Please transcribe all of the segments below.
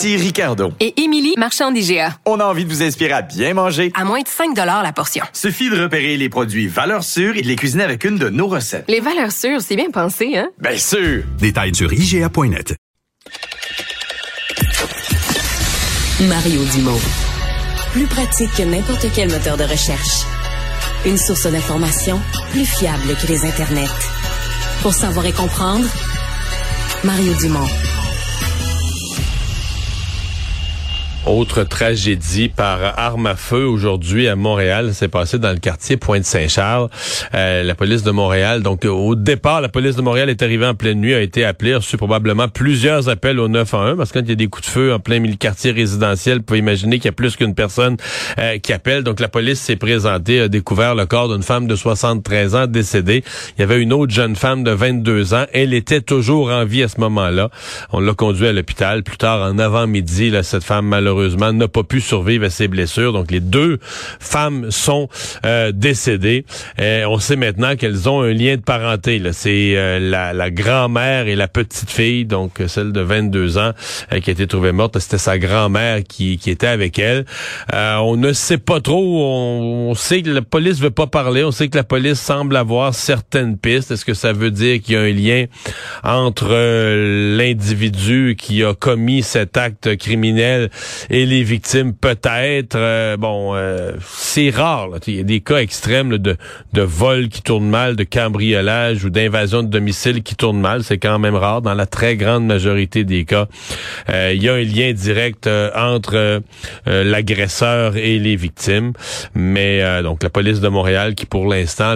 Ici Ricardo. Et Émilie, marchand d'IGA. On a envie de vous inspirer à bien manger. À moins de 5 la portion. Suffit de repérer les produits valeurs sûres et de les cuisiner avec une de nos recettes. Les valeurs sûres, c'est bien pensé, hein? Bien sûr! Détails sur IGA.net. Mario Dumont. Plus pratique que n'importe quel moteur de recherche. Une source d'information plus fiable que les internets. Pour savoir et comprendre, Mario Dumont. Autre tragédie par arme à feu aujourd'hui à Montréal. C'est passé dans le quartier Pointe-Saint-Charles. Euh, la police de Montréal, donc au départ, la police de Montréal est arrivée en pleine nuit, a été appelée, a reçu probablement plusieurs appels au 911 parce que quand il y a des coups de feu en plein milieu quartier résidentiel, vous pouvez imaginer qu'il y a plus qu'une personne euh, qui appelle. Donc la police s'est présentée, a découvert le corps d'une femme de 73 ans décédée. Il y avait une autre jeune femme de 22 ans. Elle était toujours en vie à ce moment-là. On l'a conduit à l'hôpital. Plus tard, en avant-midi, cette femme malheureusement malheureusement, n'a pas pu survivre à ses blessures. Donc, les deux femmes sont euh, décédées. Et on sait maintenant qu'elles ont un lien de parenté. C'est euh, la, grand-mère et la petite-fille, donc celle de 22 ans euh, qui a été trouvée morte. C'était sa grand-mère qui, qui était avec elle. on ne sait pas trop. On, sait que la police veut pas parler. On sait que la police semble avoir certaines pistes. Est-ce que ça veut dire qu'il y a un lien entre l'individu qui a commis cet acte criminel et les victimes peut-être. Euh, bon, euh, c'est rare. Il y a des cas extrêmes de, de vol qui tournent mal, de cambriolage ou d'invasion de domicile qui tournent mal. C'est quand même rare. Dans la très grande majorité des cas, euh, il y a un lien direct entre l'agresseur et les victimes. Mais donc la police de Montréal qui pour l'instant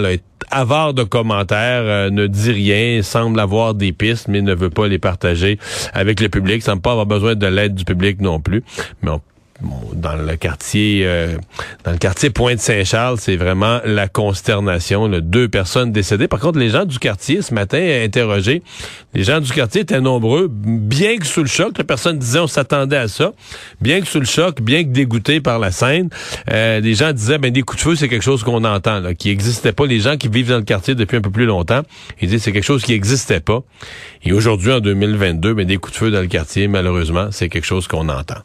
avare de commentaires, ne dit rien, semble avoir des pistes, mais ne veut pas les partager avec le public. Semble pas avoir besoin de l'aide du public non plus. Mais dans le quartier euh, dans le quartier Pointe-Saint-Charles, c'est vraiment la consternation. Deux personnes décédées. Par contre, les gens du quartier, ce matin, interrogés, les gens du quartier étaient nombreux, bien que sous le choc. La personne disait on s'attendait à ça. Bien que sous le choc, bien que dégoûtés par la scène, euh, les gens disaient ben des coups de feu, c'est quelque chose qu'on entend, là, qui n'existait pas. Les gens qui vivent dans le quartier depuis un peu plus longtemps, ils disent c'est quelque chose qui n'existait pas. Et aujourd'hui, en 2022, ben des coups de feu dans le quartier, malheureusement, c'est quelque chose qu'on entend.